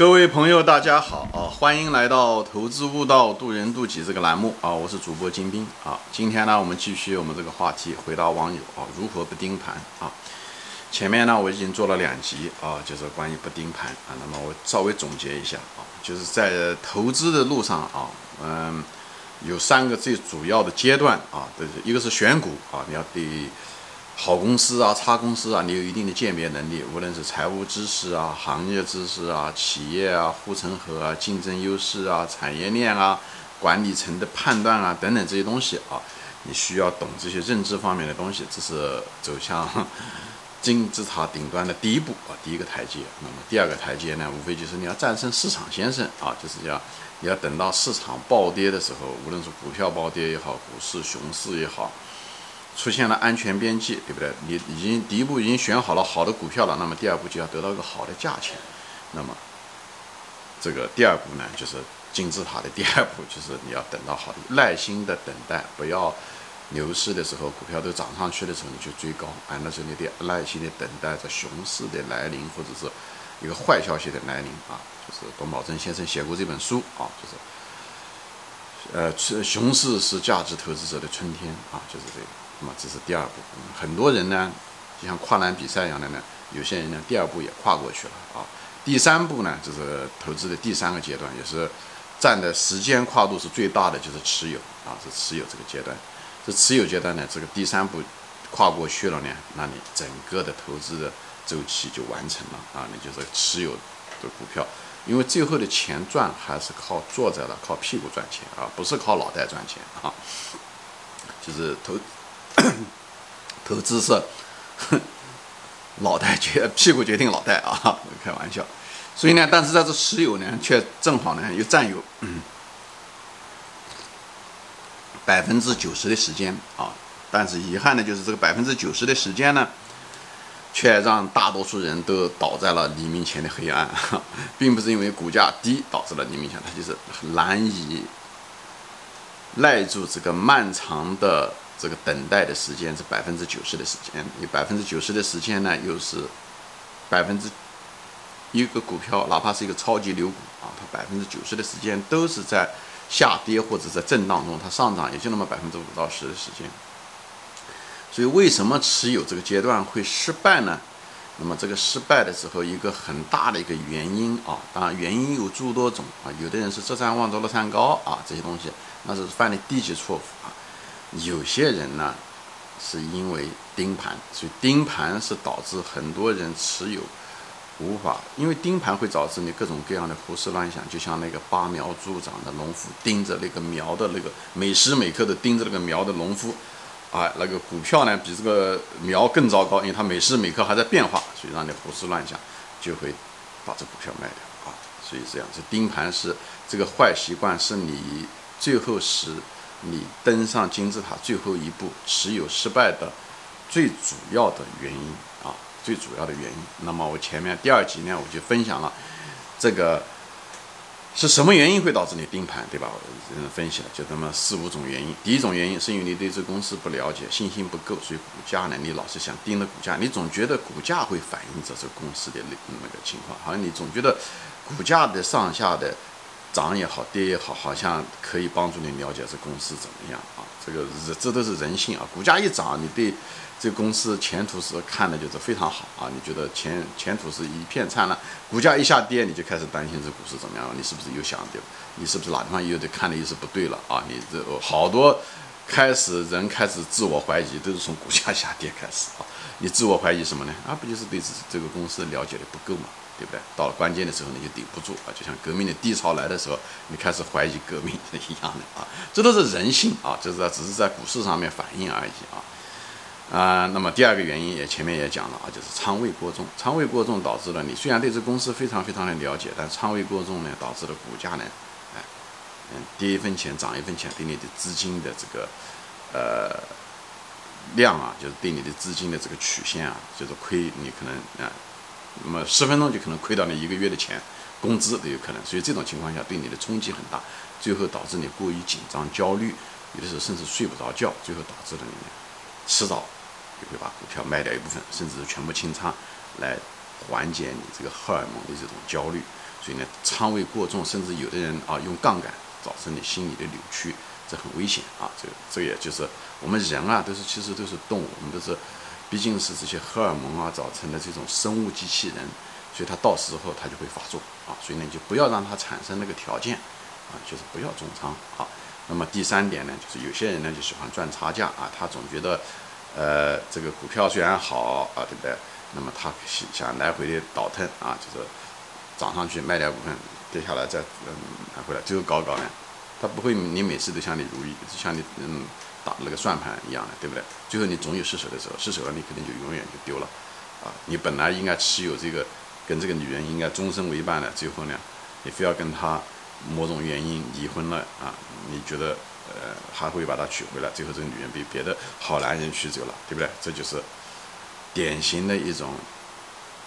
各位朋友，大家好啊！欢迎来到《投资悟道，渡人渡己》这个栏目啊！我是主播金兵啊！今天呢，我们继续我们这个话题，回答网友啊，如何不盯盘啊？前面呢，我已经做了两集啊，就是关于不盯盘啊。那么我稍微总结一下啊，就是在投资的路上啊，嗯，有三个最主要的阶段啊，一个是选股啊，你要对。好公司啊，差公司啊，你有一定的鉴别能力，无论是财务知识啊、行业知识啊、企业啊、护城河啊、竞争优势啊、产业链啊、管理层的判断啊等等这些东西啊，你需要懂这些认知方面的东西，这是走向 金字塔顶端的第一步啊，第一个台阶。那么第二个台阶呢，无非就是你要战胜市场先生啊，就是要你要等到市场暴跌的时候，无论是股票暴跌也好，股市熊市也好。出现了安全边际，对不对？你已经第一步已经选好了好的股票了，那么第二步就要得到一个好的价钱。那么这个第二步呢，就是金字塔的第二步，就是你要等到好，耐心的等待，不要牛市的时候股票都涨上去的时候你去追高，啊，那时候你得耐心的等待着熊市的来临，或者是一个坏消息的来临啊。就是董宝珍先生写过这本书啊，就是呃，熊市是价值投资者的春天啊，就是这个。那么这是第二步，很多人呢，就像跨栏比赛一样的呢，有些人呢，第二步也跨过去了啊。第三步呢，就是投资的第三个阶段，也是占的时间跨度是最大的，就是持有啊，是持有这个阶段。这持有阶段呢，这个第三步跨过去了呢，那你整个的投资的周期就完成了啊，你就是持有的股票，因为最后的钱赚还是靠坐着的，靠屁股赚钱啊，不是靠脑袋赚钱啊，就是投。投资是脑袋决屁股决定脑袋啊，开玩笑。所以呢，但是在这持有呢，却正好呢又占有百分之九十的时间啊。但是遗憾的就是这个百分之九十的时间呢，却让大多数人都倒在了黎明前的黑暗，并不是因为股价低导致了黎明前，它就是难以耐住这个漫长的。这个等待的时间是百分之九十的时间，你百分之九十的时间呢，又是百分之一个股票，哪怕是一个超级牛股啊，它百分之九十的时间都是在下跌或者在震荡中，它上涨也就那么百分之五到十的时间。所以为什么持有这个阶段会失败呢？那么这个失败的时候，一个很大的一个原因啊，当然原因有诸多种啊，有的人是这山望着那山高啊，这些东西那是犯的低级错误啊。有些人呢，是因为盯盘，所以盯盘是导致很多人持有无法，因为盯盘会导致你各种各样的胡思乱想，就像那个拔苗助长的农夫盯着那个苗的那个每时每刻的盯着那个苗的农夫，啊，那个股票呢比这个苗更糟糕，因为它每时每刻还在变化，所以让你胡思乱想，就会把这股票卖掉啊。所以这样，这盯盘是这个坏习惯，是你最后使。你登上金字塔最后一步持有失败的最主要的原因啊，最主要的原因。那么我前面第二集呢，我就分享了这个是什么原因会导致你盯盘，对吧？我嗯分析了，就这么四五种原因。第一种原因是因为你对这公司不了解，信心不够，所以股价呢，你老是想盯着股价，你总觉得股价会反映着这公司的那那个情况，好像你总觉得股价的上下的。涨也好，跌也好，好像可以帮助你了解这公司怎么样啊？这个这这都是人性啊！股价一涨，你对这公司前途是看的就是非常好啊！你觉得前前途是一片灿烂。股价一下跌，你就开始担心这股市怎么样了？你是不是又想的？你是不是哪地方又得看的又是不对了啊？你这好多开始人开始自我怀疑，都是从股价下跌开始啊！你自我怀疑什么呢？啊，不就是对这这个公司了解的不够吗？对不对？到了关键的时候你就顶不住啊！就像革命的低潮来的时候，你开始怀疑革命是一样的啊！这都是人性啊，就是只是在股市上面反应而已啊！啊，那么第二个原因也前面也讲了啊，就是仓位过重，仓位过重导致了你虽然对这公司非常非常的了解，但仓位过重呢，导致了股价呢，哎，嗯，跌一分钱涨一分钱，对你的资金的这个呃量啊，就是对你的资金的这个曲线啊，就是亏你可能啊。那么十分钟就可能亏掉你一个月的钱，工资都有可能，所以这种情况下对你的冲击很大，最后导致你过于紧张、焦虑，有的时候甚至睡不着觉，最后导致了你迟早就会把股票卖掉一部分，甚至是全部清仓，来缓解你这个荷尔蒙的这种焦虑。所以呢，仓位过重，甚至有的人啊用杠杆，造成你心理的扭曲，这很危险啊。这这也就是我们人啊，都是其实都是动物，我们都是，毕竟是这些荷尔蒙啊造成的这种生物机器人，所以它到时候它就会发作啊。所以呢，就不要让它产生那个条件啊，就是不要重仓啊。那么第三点呢，就是有些人呢就喜欢赚差价啊，他总觉得，呃，这个股票虽然好啊，对不对？那么他想来回的倒腾啊，就是涨上去卖点股份，跌下来再嗯拿回来，最后搞搞呢，他不会你每次都像你如意，像你嗯打那个算盘一样的，对不对？最后你总有失手的时候，失手了你肯定就永远就丢了啊！你本来应该持有这个跟这个女人应该终身为伴的，最后呢，你非要跟她某种原因离婚了啊？你觉得呃还会把她娶回来？最后这个女人被别的好男人娶走了，对不对？这就是。典型的一种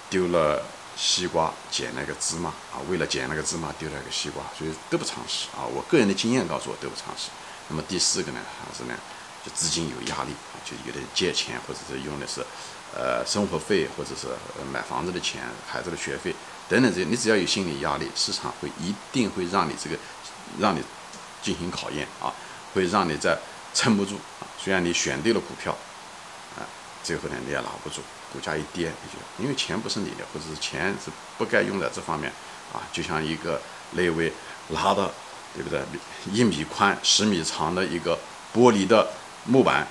丢了西瓜捡了个芝麻啊，为了捡那个芝麻丢了个西瓜，所以得不偿失啊。我个人的经验告诉我得不偿失。那么第四个呢，还是呢，就资金有压力，就有的借钱或者是用的是呃生活费或者是买房子的钱、孩子的学费等等这些，你只要有心理压力，市场会一定会让你这个让你进行考验啊，会让你在撑不住啊。虽然你选对了股票。啊最后呢，你也拿不住，股价一跌，你就因为钱不是你的，或者是钱是不该用在这方面啊，就像一个那位拿的，对不对？一米宽、十米长的一个玻璃的木板、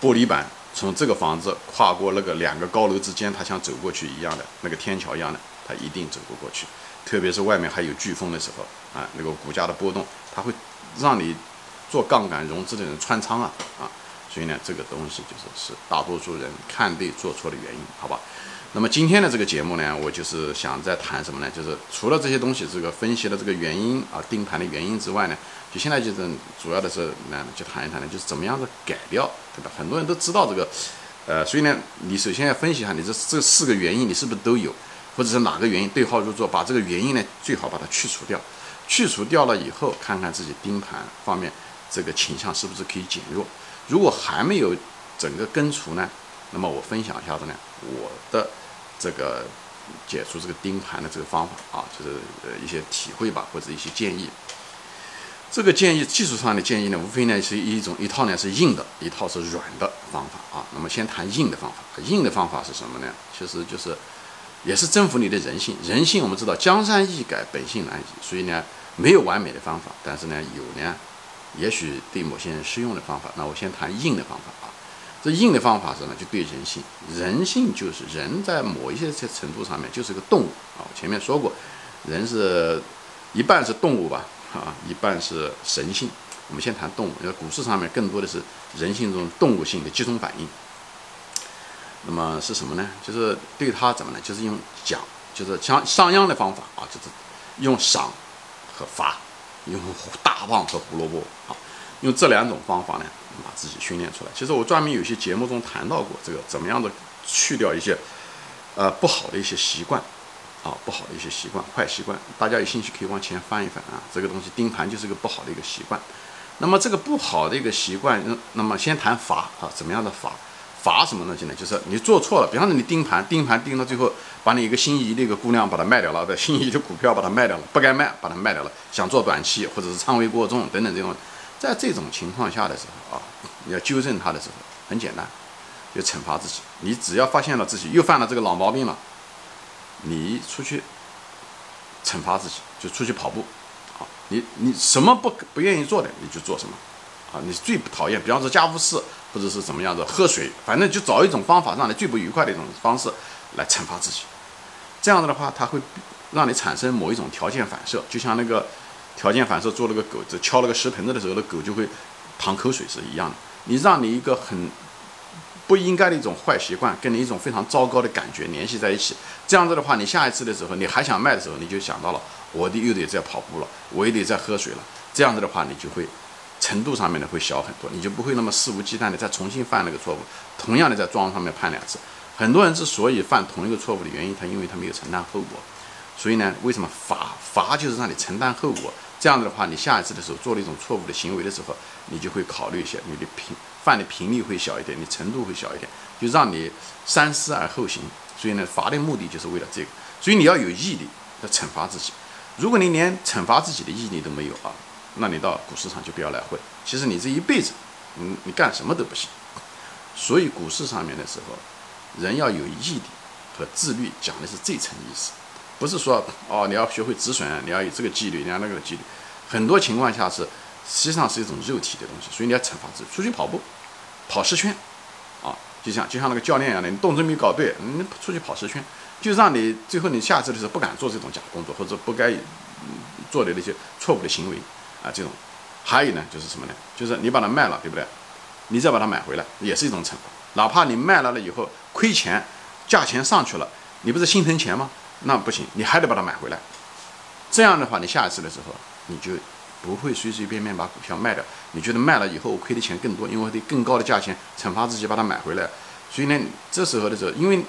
玻璃板，从这个房子跨过那个两个高楼之间，他像走过去一样的那个天桥一样的，他一定走不过去。特别是外面还有飓风的时候啊，那个股价的波动，它会让你做杠杆融资的人穿仓啊啊。所以呢，这个东西就是是大多数人看对做错的原因，好吧？那么今天的这个节目呢，我就是想在谈什么呢？就是除了这些东西，这个分析的这个原因啊，盯盘的原因之外呢，就现在就是主要的是呢，就谈一谈呢，就是怎么样子改掉，对吧？很多人都知道这个，呃，所以呢，你首先要分析一下，你这这四个原因你是不是都有，或者是哪个原因对号入座，把这个原因呢最好把它去除掉，去除掉了以后，看看自己盯盘方面这个倾向是不是可以减弱。如果还没有整个根除呢，那么我分享一下子呢，我的这个解除这个盯盘的这个方法啊，就是呃一些体会吧，或者一些建议。这个建议技术上的建议呢，无非呢是一种一套呢是硬的，一套是软的方法啊。那么先谈硬的方法，硬的方法是什么呢？其实就是也是征服你的人性。人性我们知道江山易改，本性难移，所以呢没有完美的方法，但是呢有呢。也许对某些人适用的方法，那我先谈硬的方法啊。这硬的方法是什么？就对人性，人性就是人在某一些些程度上面就是个动物啊。前面说过，人是一半是动物吧，啊，一半是神性。我们先谈动物，因为股市上面更多的是人性中动物性的集中反应。那么是什么呢？就是对他怎么呢？就是用奖，就是像商鞅的方法啊，就是用赏和罚。用大棒和胡萝卜啊，用这两种方法呢，把自己训练出来。其实我专门有些节目中谈到过这个怎么样的去掉一些呃不好的一些习惯啊，不好的一些习惯、坏习惯。大家有兴趣可以往前翻一翻啊。这个东西盯盘就是个不好的一个习惯。那么这个不好的一个习惯，那么先谈罚啊，怎么样的罚？罚什么东西呢？就是你做错了，比方说你盯盘，盯盘盯到最后，把你一个心仪的一个姑娘把它卖掉了，的心仪的股票把它卖掉了，不该卖把它卖掉了，想做短期或者是仓位过重等等这种，在这种情况下的时候啊，你要纠正他的时候，很简单，就惩罚自己。你只要发现了自己又犯了这个老毛病了，你出去惩罚自己，就出去跑步，啊，你你什么不不愿意做的，你就做什么。啊，你最不讨厌，比方说家务事，或者是怎么样的，喝水，反正就找一种方法，让你最不愉快的一种方式来惩罚自己。这样子的话，它会让你产生某一种条件反射，就像那个条件反射做了个狗子敲了个石盆子的时候，那狗就会淌口水是一样的。你让你一个很不应该的一种坏习惯，跟你一种非常糟糕的感觉联系在一起，这样子的话，你下一次的时候，你还想卖的时候，你就想到了，我得又得在跑步了，我也得在喝水了。这样子的话，你就会。程度上面呢会小很多，你就不会那么肆无忌惮的再重新犯那个错误，同样的在庄上面判两次。很多人之所以犯同一个错误的原因，他因为他没有承担后果。所以呢，为什么罚罚就是让你承担后果？这样子的话，你下一次的时候做了一种错误的行为的时候，你就会考虑一下，你的频犯的频率会小一点，你程度会小一点，就让你三思而后行。所以呢，罚的目的就是为了这个。所以你要有毅力。要惩罚自己。如果你连惩罚自己的毅力都没有啊，那你到股市上就不要来混。其实你这一辈子，嗯，你干什么都不行。所以股市上面的时候，人要有毅力和自律，讲的是这层意思，不是说哦你要学会止损，你要有这个纪律，你要那个纪律。很多情况下是，实际上是一种肉体的东西，所以你要惩罚自己。出去跑步，跑十圈，啊，就像就像那个教练一样的，你动作没搞对，你出去跑十圈。就让你最后你下次的时候不敢做这种假动作，或者不该做的那些错误的行为啊，这种。还有呢，就是什么呢？就是你把它卖了，对不对？你再把它买回来，也是一种惩罚。哪怕你卖了了以后亏钱，价钱上去了，你不是心疼钱吗？那不行，你还得把它买回来。这样的话，你下一次的时候你就不会随随便便把股票卖掉。你觉得卖了以后我亏的钱更多，因为得更高的价钱惩罚自己把它买回来。所以呢，这时候的时候，因为。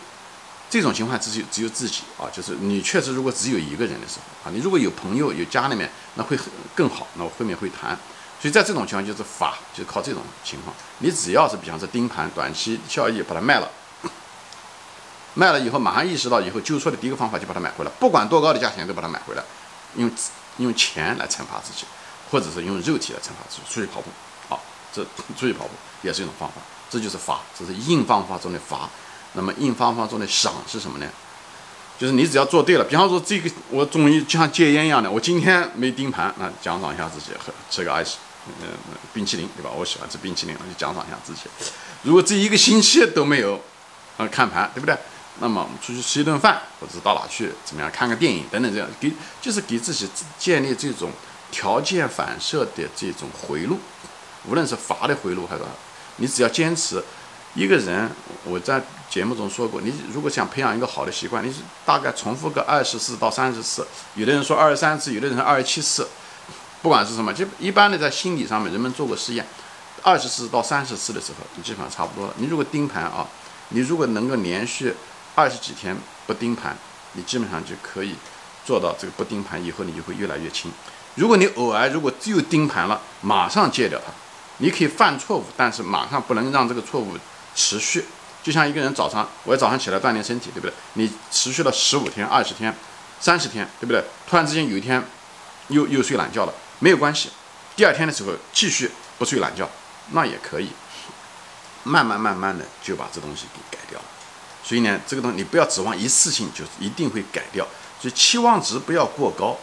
这种情况只有只有自己啊，就是你确实如果只有一个人的时候啊，你如果有朋友有家里面，那会更好，那我后面会谈。所以在这种情况就是法，就是靠这种情况，你只要是比方说盯盘短期效益把它卖了，卖了以后马上意识到以后纠错的第一个方法就把它买回来，不管多高的价钱都把它买回来，用用钱来惩罚自己，或者是用肉体来惩罚自己，出去跑步，好，这出去跑步也是一种方法，这就是法，这是硬方法中的法。那么硬方法中的赏是什么呢？就是你只要做对了，比方说这个我终于就像戒烟一样的，我今天没盯盘，那奖赏一下自己，喝吃个爱吃，嗯冰淇淋对吧？我喜欢吃冰淇淋，那就奖赏一下自己。如果这一个星期都没有啊看盘，对不对？那么我们出去吃一顿饭，或者到哪去怎么样看个电影等等这样，给就是给自己建立这种条件反射的这种回路，无论是罚的回路还是你只要坚持。一个人，我在节目中说过，你如果想培养一个好的习惯，你是大概重复个二十次到三十次，有的人说二十三次，有的人二十七次，不管是什么，就一般的在心理上面，人们做过试验，二十次到三十次的时候，你基本上差不多了。你如果盯盘啊，你如果能够连续二十几天不盯盘，你基本上就可以做到这个不盯盘以后，你就会越来越轻。如果你偶尔如果只有盯盘了，马上戒掉它，你可以犯错误，但是马上不能让这个错误。持续，就像一个人早上，我早上起来锻炼身体，对不对？你持续了十五天、二十天、三十天，对不对？突然之间有一天，又又睡懒觉了，没有关系。第二天的时候继续不睡懒觉，那也可以。慢慢慢慢的就把这东西给改掉了。所以呢，这个东西你不要指望一次性就一定会改掉，所以期望值不要过高，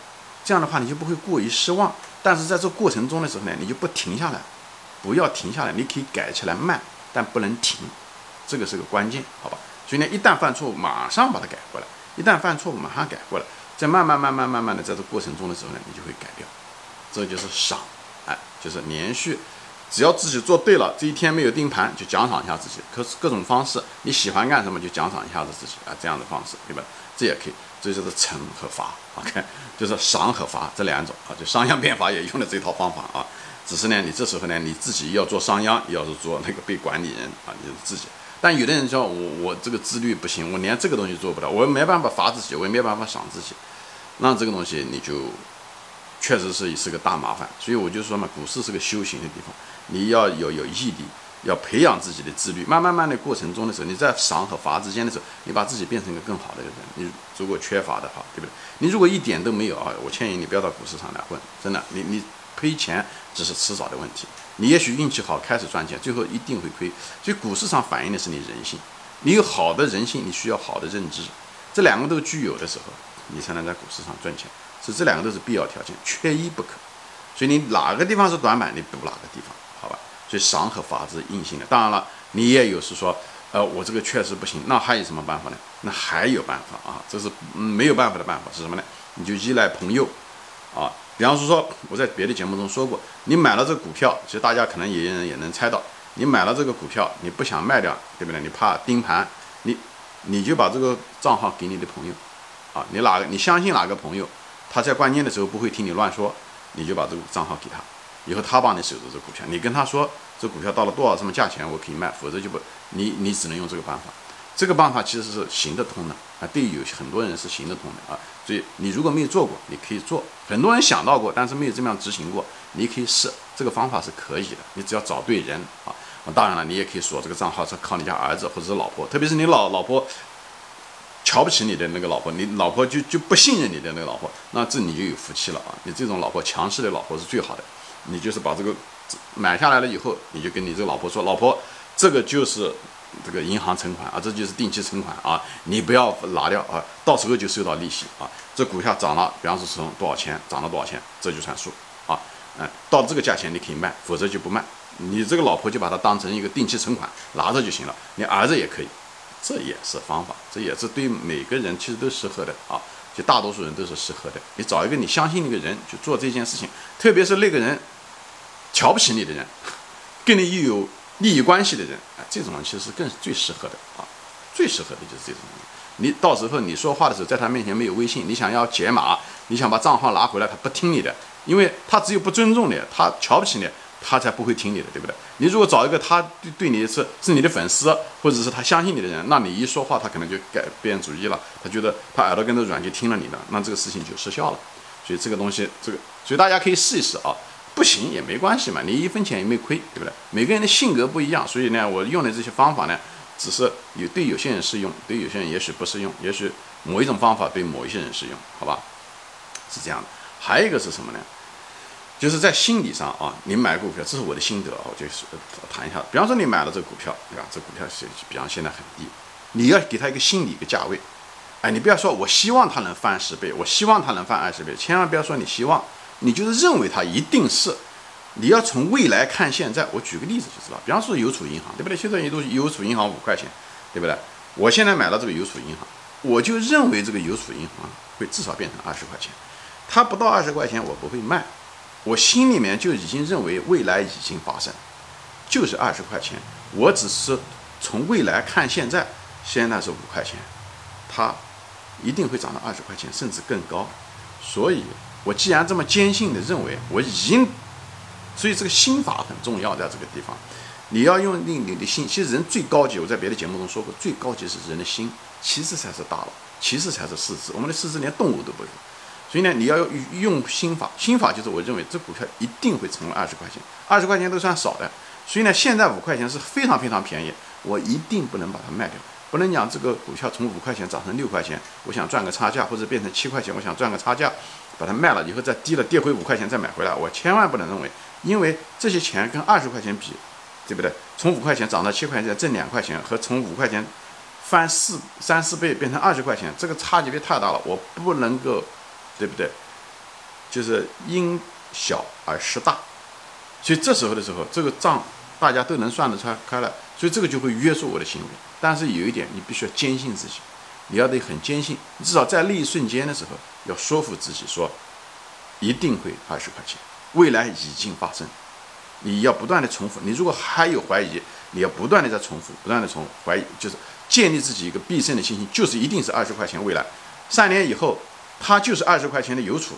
这样的话你就不会过于失望。但是在这过程中的时候呢，你就不停下来，不要停下来，你可以改起来慢。但不能停，这个是个关键，好吧？所以呢，一旦犯错误，马上把它改过来；一旦犯错误，马上改过来。在慢慢、慢慢、慢慢的在这过程中的时候呢，你就会改掉。这就是赏，哎，就是连续，只要自己做对了，这一天没有盯盘，就奖赏一下自己。可是各种方式，你喜欢干什么就奖赏一下子自己啊，这样的方式，对吧？这也可以，这就是惩和罚，OK，就是赏和罚这两种啊，就商鞅变法也用的这套方法啊。只是呢，你这时候呢，你自己要做商鞅，要是做那个被管理人啊，你自己。但有的人说，我我这个自律不行，我连这个东西做不了，我没办法罚自己，我也没办法赏自己，那这个东西你就确实是是个大麻烦。所以我就说嘛，股市是个修行的地方，你要有有毅力，要培养自己的自律。慢慢慢的过程中的时候，你在赏和罚之间的时候，你把自己变成一个更好的人。你如果缺乏的话，对不对？你如果一点都没有啊，我建议你不要到股市上来混，真的，你你。亏钱只是迟早的问题，你也许运气好开始赚钱，最后一定会亏。所以股市上反映的是你人性，你有好的人性，你需要好的认知，这两个都具有的时候，你才能在股市上赚钱。所以这两个都是必要条件，缺一不可。所以你哪个地方是短板，你补哪个地方，好吧？所以赏和罚是硬性的。当然了，你也有是说，呃，我这个确实不行，那还有什么办法呢？那还有办法啊，这是没有办法的办法是什么呢？你就依赖朋友，啊。比方说，说我在别的节目中说过，你买了这个股票，其实大家可能也也能猜到，你买了这个股票，你不想卖掉，对不对？你怕盯盘，你你就把这个账号给你的朋友，啊，你哪个你相信哪个朋友，他在关键的时候不会听你乱说，你就把这个账号给他，以后他帮你守着这股票，你跟他说这股票到了多少什么价钱我可以卖，否则就不，你你只能用这个办法。这个办法其实是行得通的啊，对于有很多人是行得通的啊，所以你如果没有做过，你可以做。很多人想到过，但是没有这么样执行过，你可以试，这个方法是可以的。你只要找对人啊，当然了，你也可以锁这个账号是靠你家儿子或者是老婆，特别是你老老婆瞧不起你的那个老婆，你老婆就就不信任你的那个老婆，那这你就有福气了啊！你这种老婆强势的老婆是最好的，你就是把这个买下来了以后，你就跟你这个老婆说，老婆，这个就是这个银行存款啊，这就是定期存款啊，你不要拿掉啊，到时候就收到利息啊。这股票涨了，比方说从多少钱涨了多少钱，这就算数啊，嗯，到这个价钱你可以卖，否则就不卖。你这个老婆就把它当成一个定期存款拿着就行了，你儿子也可以。这也是方法，这也是对每个人其实都适合的啊，就大多数人都是适合的。你找一个你相信那个人去做这件事情，特别是那个人瞧不起你的人，跟你又有利益关系的人，啊，这种人其实更最适合的啊，最适合的就是这种人。你到时候你说话的时候，在他面前没有微信，你想要解码，你想把账号拿回来，他不听你的，因为他只有不尊重你，他瞧不起你。他才不会听你的，对不对？你如果找一个他对对你是是你的粉丝，或者是他相信你的人，那你一说话，他可能就改变主意了。他觉得他耳朵跟着软就听了你的，那这个事情就失效了。所以这个东西，这个所以大家可以试一试啊，不行也没关系嘛，你一分钱也没亏，对不对？每个人的性格不一样，所以呢，我用的这些方法呢，只是有对有些人适用，对有些人也许不适用，也许某一种方法对某一些人适用，好吧？是这样的。还有一个是什么呢？就是在心理上啊，你买股票，这是我的心得啊，我就是谈一下。比方说你买了这个股票，对吧？这股票是比方现在很低，你要给它一个心理一个价位。哎，你不要说我希望它能翻十倍，我希望它能翻二十倍，千万不要说你希望，你就是认为它一定是。你要从未来看现在。我举个例子就知道，比方说邮储银行，对不对？现在都邮储银行五块钱，对不对？我现在买了这个邮储银行，我就认为这个邮储银行会至少变成二十块钱，它不到二十块钱我不会卖。我心里面就已经认为未来已经发生，就是二十块钱。我只是从未来看现在，现在是五块钱，它一定会涨到二十块钱，甚至更高。所以，我既然这么坚信的认为，我已经，所以这个心法很重要，在这个地方，你要用你你的心。其实人最高级，我在别的节目中说过，最高级是人的心，其次才是大脑，其次才是四肢。我们的四肢连动物都不如。所以呢，你要用心法，心法就是我认为这股票一定会成为二十块钱，二十块钱都算少的。所以呢，现在五块钱是非常非常便宜，我一定不能把它卖掉，不能讲这个股票从五块钱涨成六块钱，我想赚个差价，或者变成七块钱，我想赚个差价，把它卖了以后再低了跌回五块钱再买回来，我千万不能认为，因为这些钱跟二十块钱比，对不对？从五块钱涨到七块钱挣两块钱，和从五块钱翻四三四倍变成二十块钱，这个差距别太大了，我不能够。对不对？就是因小而失大，所以这时候的时候，这个账大家都能算得出开了，所以这个就会约束我的行为。但是有一点，你必须要坚信自己，你要得很坚信，至少在那一瞬间的时候，要说服自己说，一定会二十块钱，未来已经发生。你要不断的重复，你如果还有怀疑，你要不断的在重复，不断的重怀疑，就是建立自己一个必胜的信心，就是一定是二十块钱未来，三年以后。它就是二十块钱的邮储，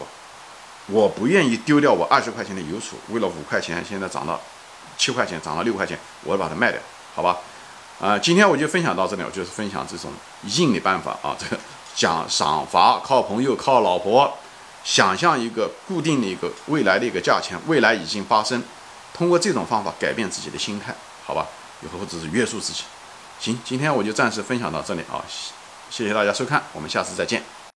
我不愿意丢掉我二十块钱的邮储，为了五块钱，现在涨到七块钱，涨到六块钱，我要把它卖掉，好吧？啊，今天我就分享到这里，我就是分享这种硬的办法啊，这个讲赏罚，靠朋友，靠老婆，想象一个固定的一个未来的一个价钱，未来已经发生，通过这种方法改变自己的心态，好吧？以后或者是约束自己。行，今天我就暂时分享到这里啊，谢谢大家收看，我们下次再见。